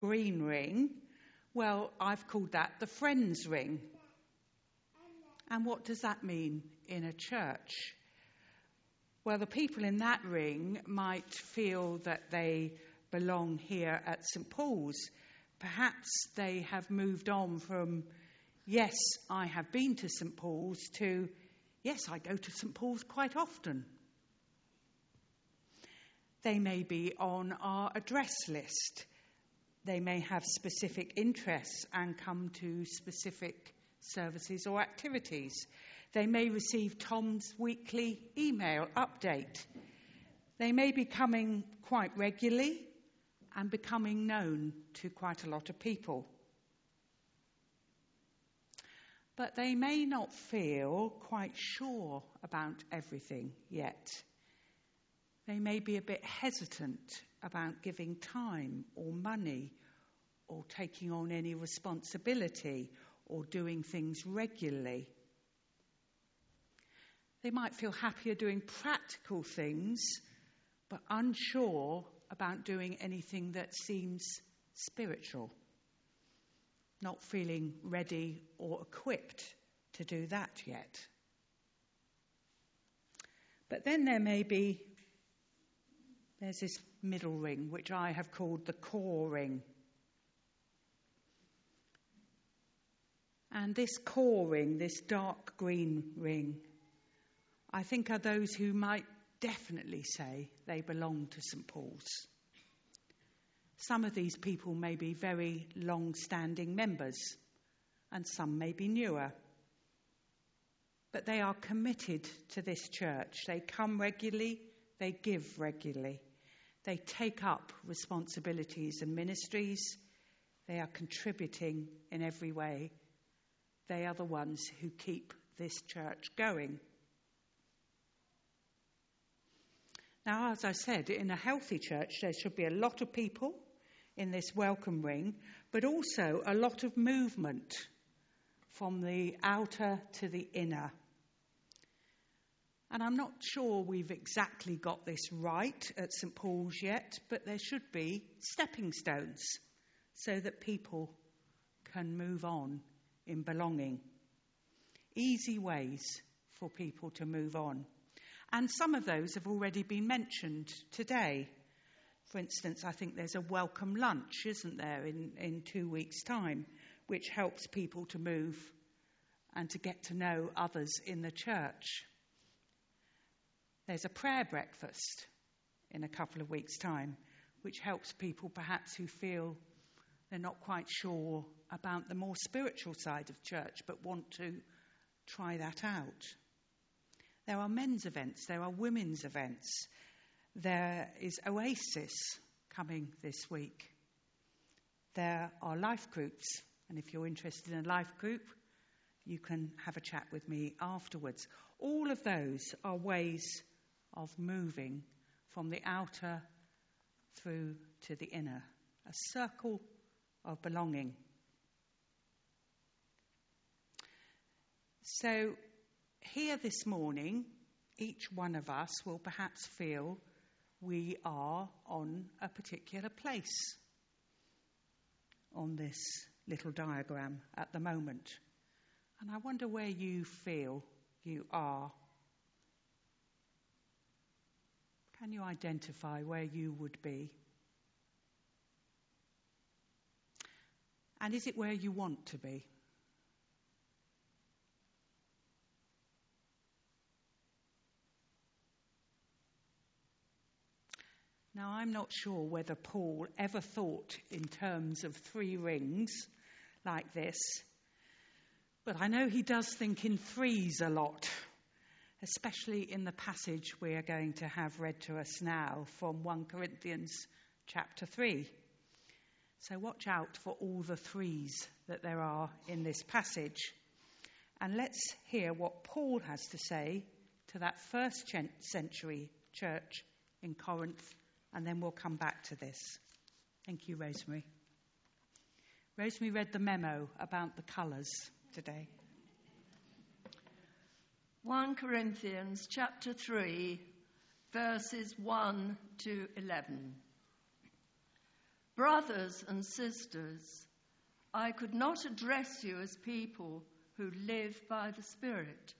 green ring, well, I've called that the friends ring. And what does that mean in a church? Well, the people in that ring might feel that they belong here at St. Paul's. Perhaps they have moved on from, yes, I have been to St. Paul's, to, yes, I go to St. Paul's quite often. They may be on our address list. They may have specific interests and come to specific services or activities. They may receive Tom's weekly email update. They may be coming quite regularly and becoming known to quite a lot of people. But they may not feel quite sure about everything yet. They may be a bit hesitant about giving time or money or taking on any responsibility or doing things regularly. They might feel happier doing practical things, but unsure about doing anything that seems spiritual. Not feeling ready or equipped to do that yet. But then there may be there's this middle ring, which I have called the core ring. And this core ring, this dark green ring, I think are those who might definitely say they belong to St. Paul's. Some of these people may be very long standing members, and some may be newer. But they are committed to this church. They come regularly, they give regularly. They take up responsibilities and ministries. They are contributing in every way. They are the ones who keep this church going. Now, as I said, in a healthy church, there should be a lot of people in this welcome ring, but also a lot of movement from the outer to the inner. And I'm not sure we've exactly got this right at St. Paul's yet, but there should be stepping stones so that people can move on in belonging. Easy ways for people to move on. And some of those have already been mentioned today. For instance, I think there's a welcome lunch, isn't there, in, in two weeks' time, which helps people to move and to get to know others in the church. There's a prayer breakfast in a couple of weeks' time, which helps people perhaps who feel they're not quite sure about the more spiritual side of church but want to try that out. There are men's events, there are women's events, there is Oasis coming this week. There are life groups, and if you're interested in a life group, you can have a chat with me afterwards. All of those are ways of moving from the outer through to the inner, a circle of belonging. So, here this morning, each one of us will perhaps feel we are on a particular place on this little diagram at the moment. And I wonder where you feel you are Can you identify where you would be? And is it where you want to be? Now, I'm not sure whether Paul ever thought in terms of three rings like this, but I know he does think in threes a lot especially in the passage we are going to have read to us now from 1 Corinthians chapter 3. So watch out for all the threes that there are in this passage. And let's hear what Paul has to say to that first century church in Corinth, and then we'll come back to this. Thank you, Rosemary. Rosemary read the memo about the colours today. 1 Corinthians chapter 3, verses 1 to 11. Brothers and sisters, I could not address you as people who live by the Spirit,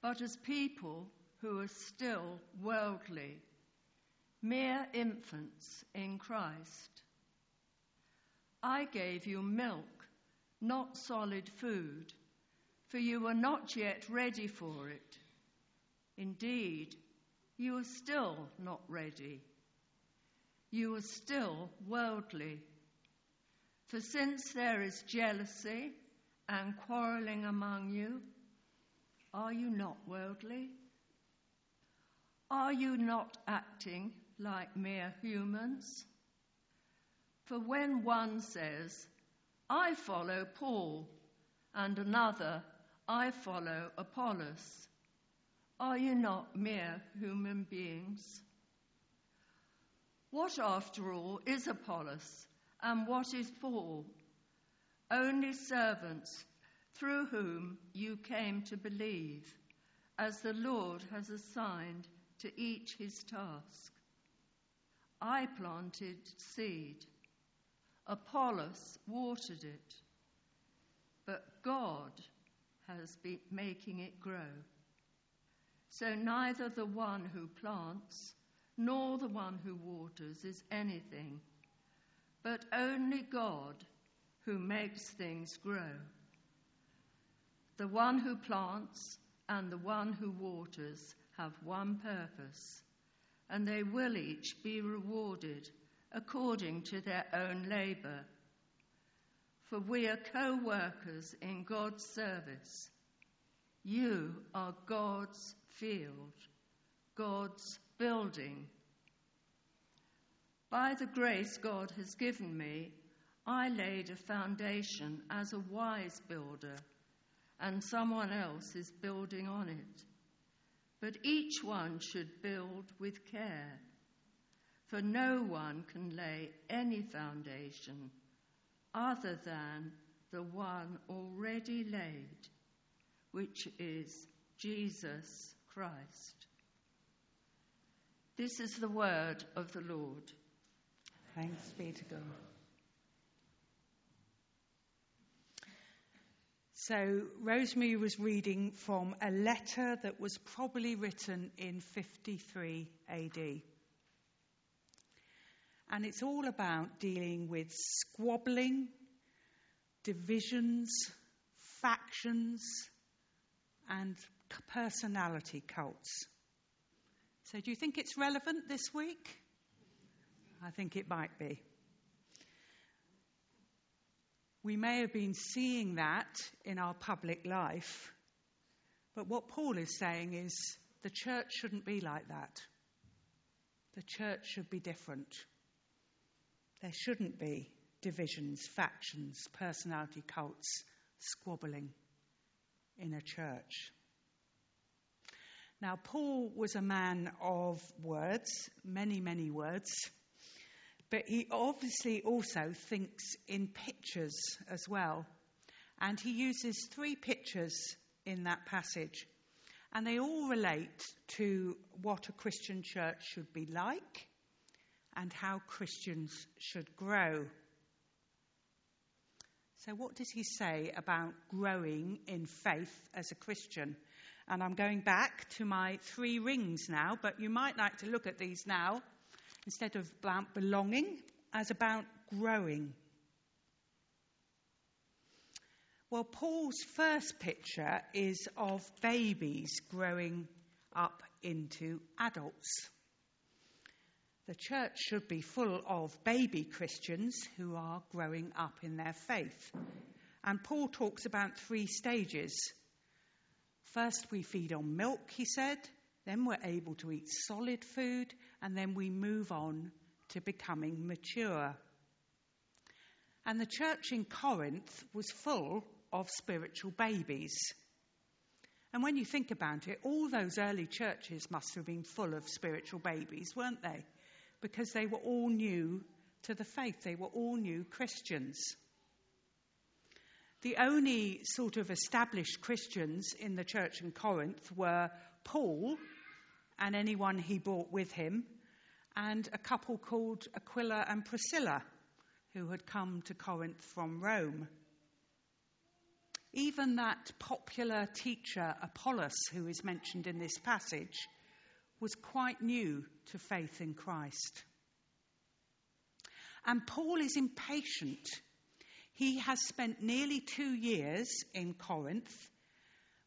but as people who are still worldly, mere infants in Christ. I gave you milk, not solid food, for you were not yet ready for it. Indeed, you are still not ready. You are still worldly. For since there is jealousy and quarreling among you, are you not worldly? Are you not acting like mere humans? For when one says, I follow Paul, and another, I follow Apollos, are you not mere human beings? What, after all, is Apollos, and what is Paul? Only servants through whom you came to believe, as the Lord has assigned to each his task. I planted seed, Apollos watered it, but God has been making it grow. So neither the one who plants nor the one who waters is anything, but only God who makes things grow. The one who plants and the one who waters have one purpose, and they will each be rewarded according to their own labor. For we are co workers in God's service. You are God's field, God's building. By the grace God has given me, I laid a foundation as a wise builder, and someone else is building on it. But each one should build with care, for no one can lay any foundation other than the one already laid, which is Jesus Christ. This is the word of the Lord. Thanks be to God. So, Rosemary was reading from a letter that was probably written in 53 AD. And it's all about dealing with squabbling, divisions, factions, and personality cults. So, do you think it's relevant this week? I think it might be. We may have been seeing that in our public life, but what Paul is saying is the church shouldn't be like that. The church should be different. There shouldn't be divisions, factions, personality cults, squabbling in a church. Now, Paul was a man of words, many, many words, but he obviously also thinks in pictures as well. And he uses three pictures in that passage. And they all relate to what a Christian church should be like and how Christians should grow. So, what does he say about growing in faith as a Christian? And I'm going back to my three rings now, but you might like to look at these now instead of about belonging as about growing. Well, Paul's first picture is of babies growing up into adults. The church should be full of baby Christians who are growing up in their faith. And Paul talks about three stages First, we feed on milk, he said. Then we're able to eat solid food. And then we move on to becoming mature. And the church in Corinth was full of spiritual babies. And when you think about it, all those early churches must have been full of spiritual babies, weren't they? Because they were all new to the faith, they were all new Christians. The only sort of established Christians in the church in Corinth were Paul and anyone he brought with him, and a couple called Aquila and Priscilla. who had come to Corinth from Rome. Even that popular teacher, Apollos, who is mentioned in this passage, was quite new to faith in Christ. And Paul is impatient. He has spent nearly two years in Corinth,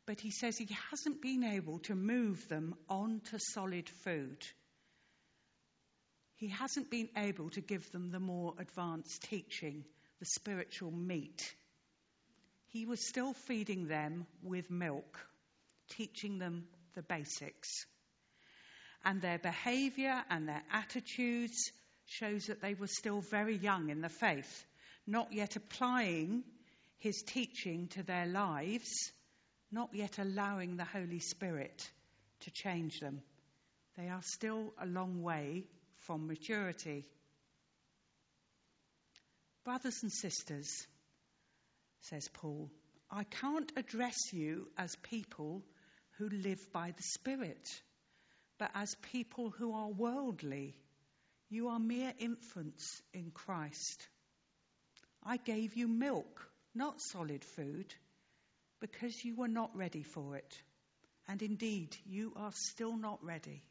but he says he hasn't been able to move them on to solid food. He hasn't been able to give them the more advanced teaching, the spiritual meat. He was still feeding them with milk, teaching them the basics. And their behavior and their attitudes shows that they were still very young in the faith, not yet applying his teaching to their lives, not yet allowing the Holy Spirit to change them. They are still a long way from maturity. Brothers and sisters, says Paul, I can't address you as people who live by the Spirit, but as people who are worldly. You are mere infants in Christ. I gave you milk, not solid food, because you were not ready for it. And indeed, you are still not ready.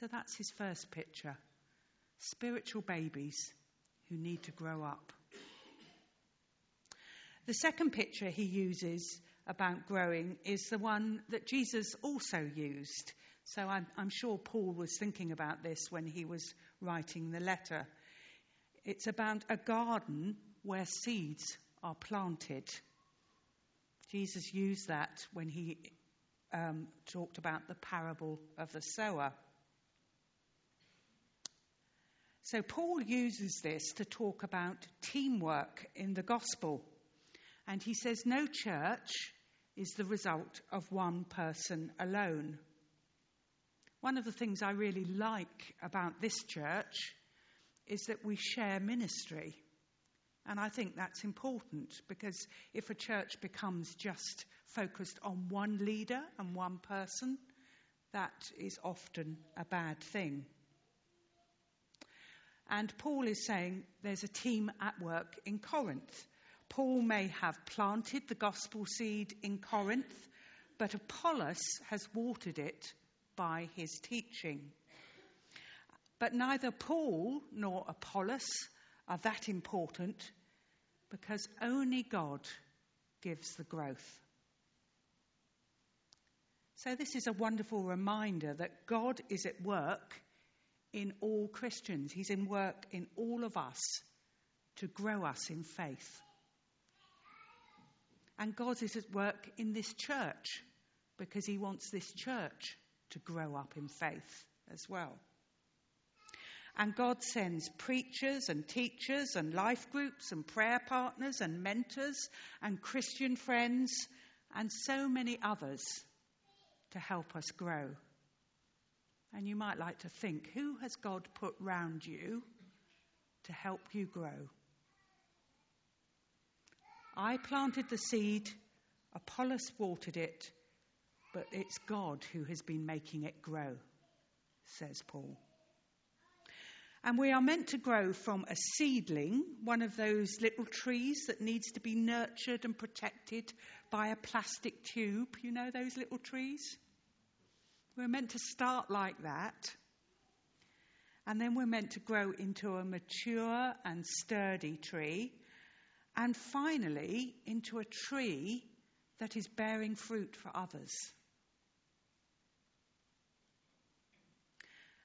So that's his first picture spiritual babies who need to grow up. The second picture he uses about growing is the one that Jesus also used. So I'm, I'm, sure Paul was thinking about this when he was writing the letter. It's about a garden where seeds are planted. Jesus used that when he um, talked about the parable of the sower. So Paul uses this to talk about teamwork in the gospel. And he says no church is the result of one person alone. One of the things I really like about this church is that we share ministry. And I think that's important because if a church becomes just focused on one leader and one person, that is often a bad thing. And Paul is saying there's a team at work in Corinth. Paul may have planted the gospel seed in Corinth, but Apollos has watered it by his teaching. But neither Paul nor Apollos are that important because only God gives the growth. So, this is a wonderful reminder that God is at work in all Christians. He's in work in all of us to grow us in faith. And God is at work in this church because He wants this church to grow up in faith as well. And God sends preachers and teachers and life groups and prayer partners and mentors and Christian friends and so many others to help us grow. And you might like to think who has God put round you to help you grow? I planted the seed, Apollos watered it, but it's God who has been making it grow, says Paul. And we are meant to grow from a seedling, one of those little trees that needs to be nurtured and protected by a plastic tube. You know those little trees? We're meant to start like that. And then we're meant to grow into a mature and sturdy tree. And finally, into a tree that is bearing fruit for others.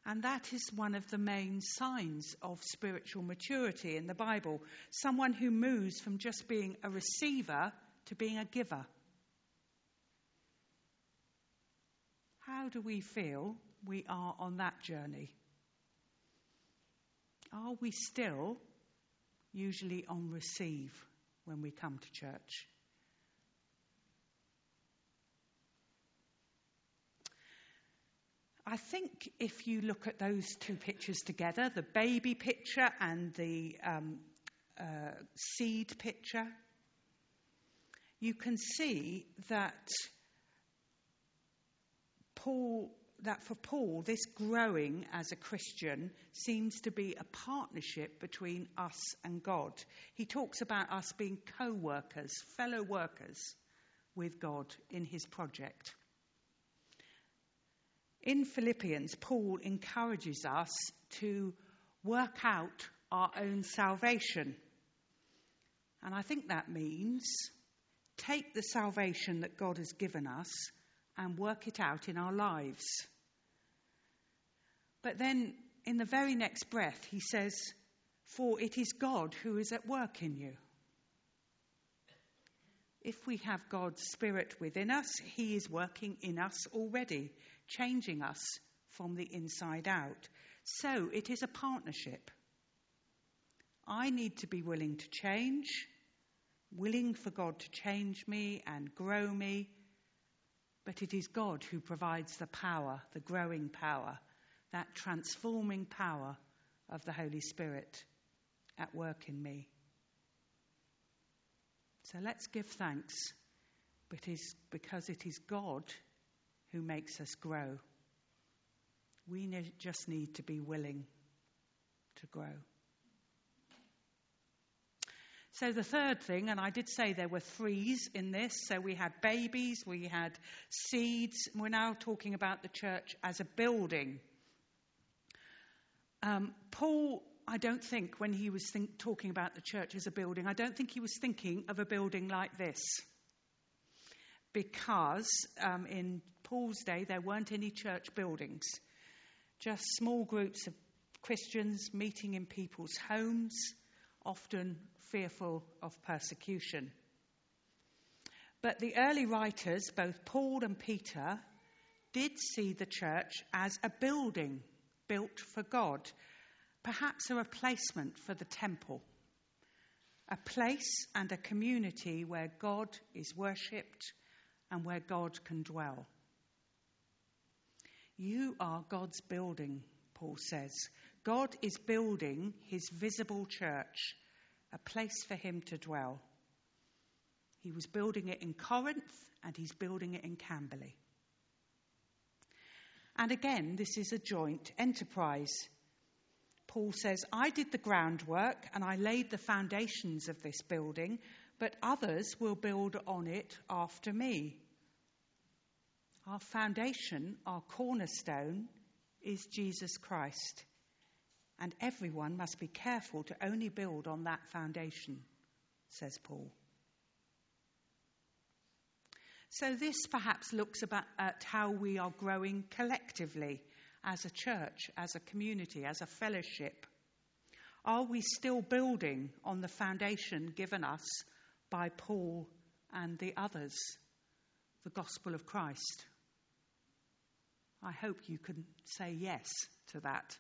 And that is one of the main signs of spiritual maturity in the Bible. Someone who moves from just being a receiver to being a giver. How do we feel we are on that journey? Are we still usually on receive when we come to church? I think if you look at those two pictures together, the baby picture and the um, uh, seed picture, you can see that Paul that for Paul, this growing as a Christian seems to be a partnership between us and God. He talks about us being co workers, fellow workers with God in his project. In Philippians, Paul encourages us to work out our own salvation. And I think that means take the salvation that God has given us and work it out in our lives. But then in the very next breath, he says, For it is God who is at work in you. If we have God's Spirit within us, He is working in us already, changing us from the inside out. So it is a partnership. I need to be willing to change, willing for God to change me and grow me. But it is God who provides the power, the growing power, that transforming power of the Holy Spirit at work in me. So let's give thanks, because it is God who makes us grow. We just need to be willing to grow. So, the third thing, and I did say there were threes in this. So, we had babies, we had seeds. We're now talking about the church as a building. Um, Paul, I don't think, when he was think, talking about the church as a building, I don't think he was thinking of a building like this. Because um, in Paul's day, there weren't any church buildings, just small groups of Christians meeting in people's homes, often fearful of persecution. But the early writers, both Paul and Peter, did see the church as a building built for God, perhaps a replacement for the temple, a place and a community where God is worshipped and where God can dwell. You are God's building, Paul says. God is building his visible church a place for him to dwell. He was building it in Corinth and he's building it in Camberley. And again, this is a joint enterprise. Paul says, I did the groundwork and I laid the foundations of this building, but others will build on it after me. Our foundation, our cornerstone, is Jesus Christ and everyone must be careful to only build on that foundation, says Paul. So, this perhaps looks about, at how we are growing collectively as a church, as a community, as a fellowship. Are we still building on the foundation given us by Paul and the others, the gospel of Christ? I hope you can say yes to that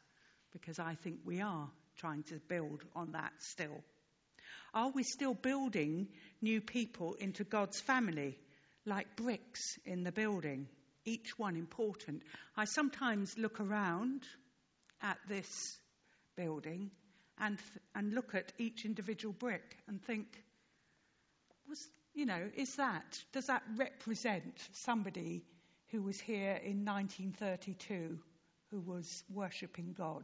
because I think we are trying to build on that still. Are we still building new people into God's family, like bricks in the building, each one important? I sometimes look around at this building and, and look at each individual brick and think, was, you know, is that, does that represent somebody who was here in 1932 who was worshipping God?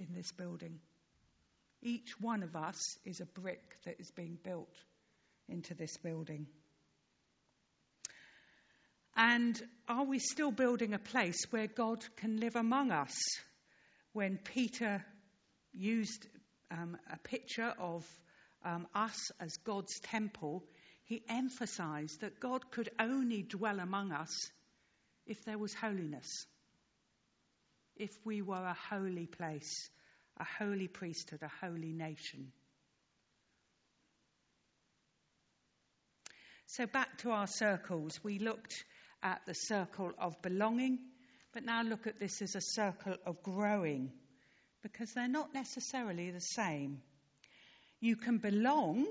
in this building. Each one of us is a brick that is being built into this building. And are we still building a place where God can live among us? When Peter used um, a picture of um, us as God's temple, he emphasized that God could only dwell among us if there was holiness if we were a holy place, a holy priesthood, a holy nation. So, back to our circles. We looked at the circle of belonging, but now look at this as a circle of growing, because they're not necessarily the same. You can belong,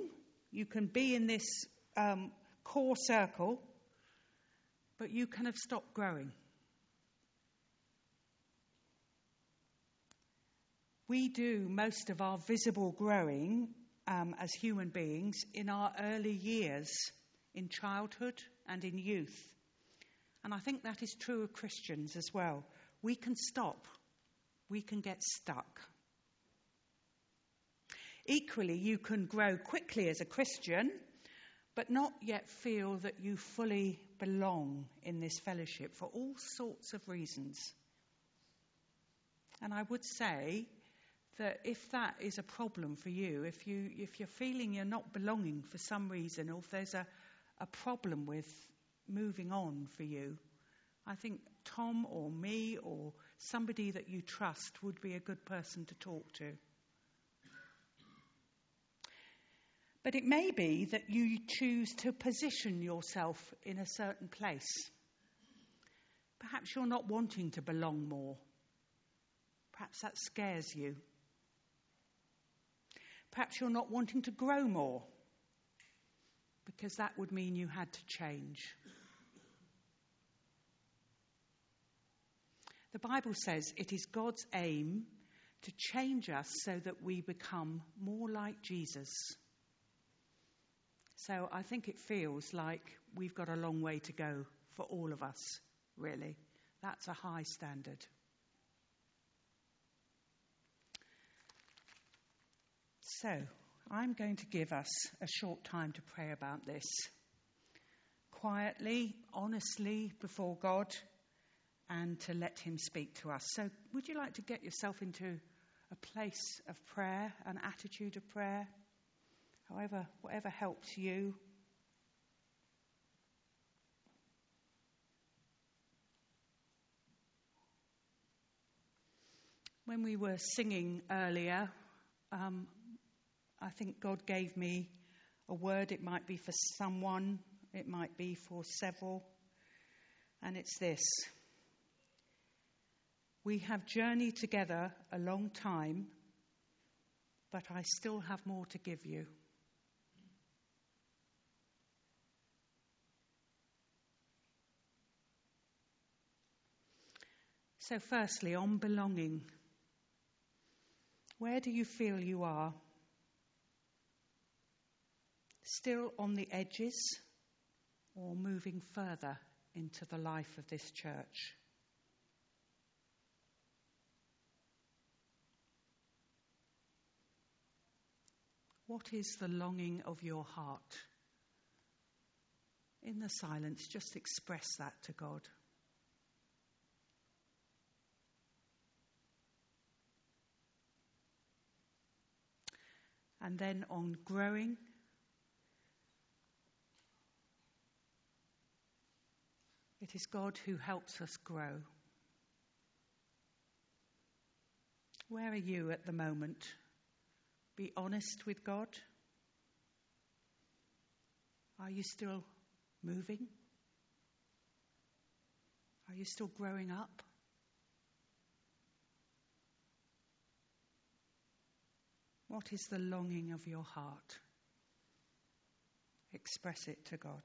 you can be in this um, core circle, but you can have stopped growing. We do most of our visible growing um, as human beings in our early years, in childhood and in youth. And I think that is true of Christians as well. We can stop, we can get stuck. Equally, you can grow quickly as a Christian, but not yet feel that you fully belong in this fellowship for all sorts of reasons. And I would say that if that is a problem for you, if, you, if you're feeling you're not belonging for some reason, or if there's a, a problem with moving on for you, I think Tom or me or somebody that you trust would be a good person to talk to. But it may be that you choose to position yourself in a certain place. Perhaps you're not wanting to belong more. Perhaps that scares you. Perhaps you're not wanting to grow more because that would mean you had to change. The Bible says it is God's aim to change us so that we become more like Jesus. So I think it feels like we've got a long way to go for all of us, really. That's a high standard. So, I'm going to give us a short time to pray about this. Quietly, honestly, before God, and to let Him speak to us. So, would you like to get yourself into a place of prayer, an attitude of prayer? However, whatever helps you. When we were singing earlier, um, I think God gave me a word. It might be for someone, it might be for several. And it's this We have journeyed together a long time, but I still have more to give you. So, firstly, on belonging. Where do you feel you are? still on the edges or moving further into the life of this church? What is the longing of your heart? In the silence, just express that to God. And then on growing It is God who helps us grow. Where are you at the moment? Be honest with God. Are you still moving? Are you still growing up? What is the longing of your heart? Express it to God.